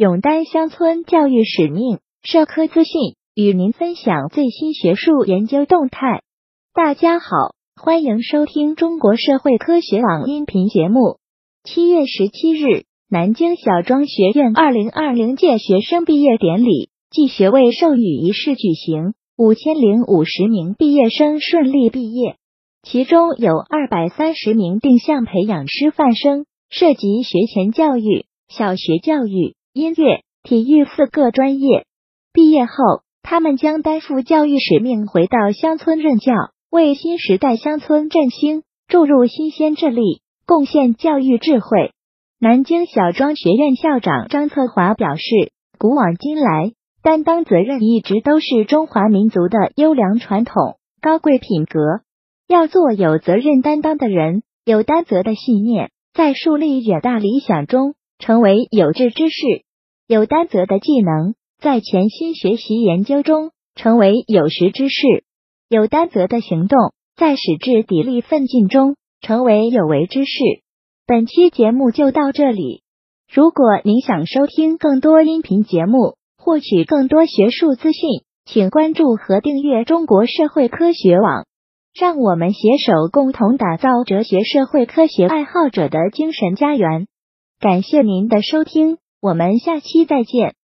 永丹乡村教育使命社科资讯，与您分享最新学术研究动态。大家好，欢迎收听中国社会科学网音频节目。七月十七日，南京小庄学院二零二零届学生毕业典礼暨学位授予仪式举行，五千零五十名毕业生顺利毕业，其中有二百三十名定向培养师范生。涉及学前教育、小学教育、音乐、体育四个专业。毕业后，他们将担负教育使命，回到乡村任教，为新时代乡村振兴注入新鲜智力，贡献教育智慧。南京小庄学院校长张策华表示：“古往今来，担当责任一直都是中华民族的优良传统、高贵品格。要做有责任担当的人，有担责的信念。”在树立远大理想中，成为有志之士；有担责的技能，在潜心学习研究中，成为有识之士；有担责的行动，在矢志砥砺奋进中，成为有为之士。本期节目就到这里。如果您想收听更多音频节目，获取更多学术资讯，请关注和订阅中国社会科学网。让我们携手共同打造哲学社会科学爱好者的精神家园。感谢您的收听，我们下期再见。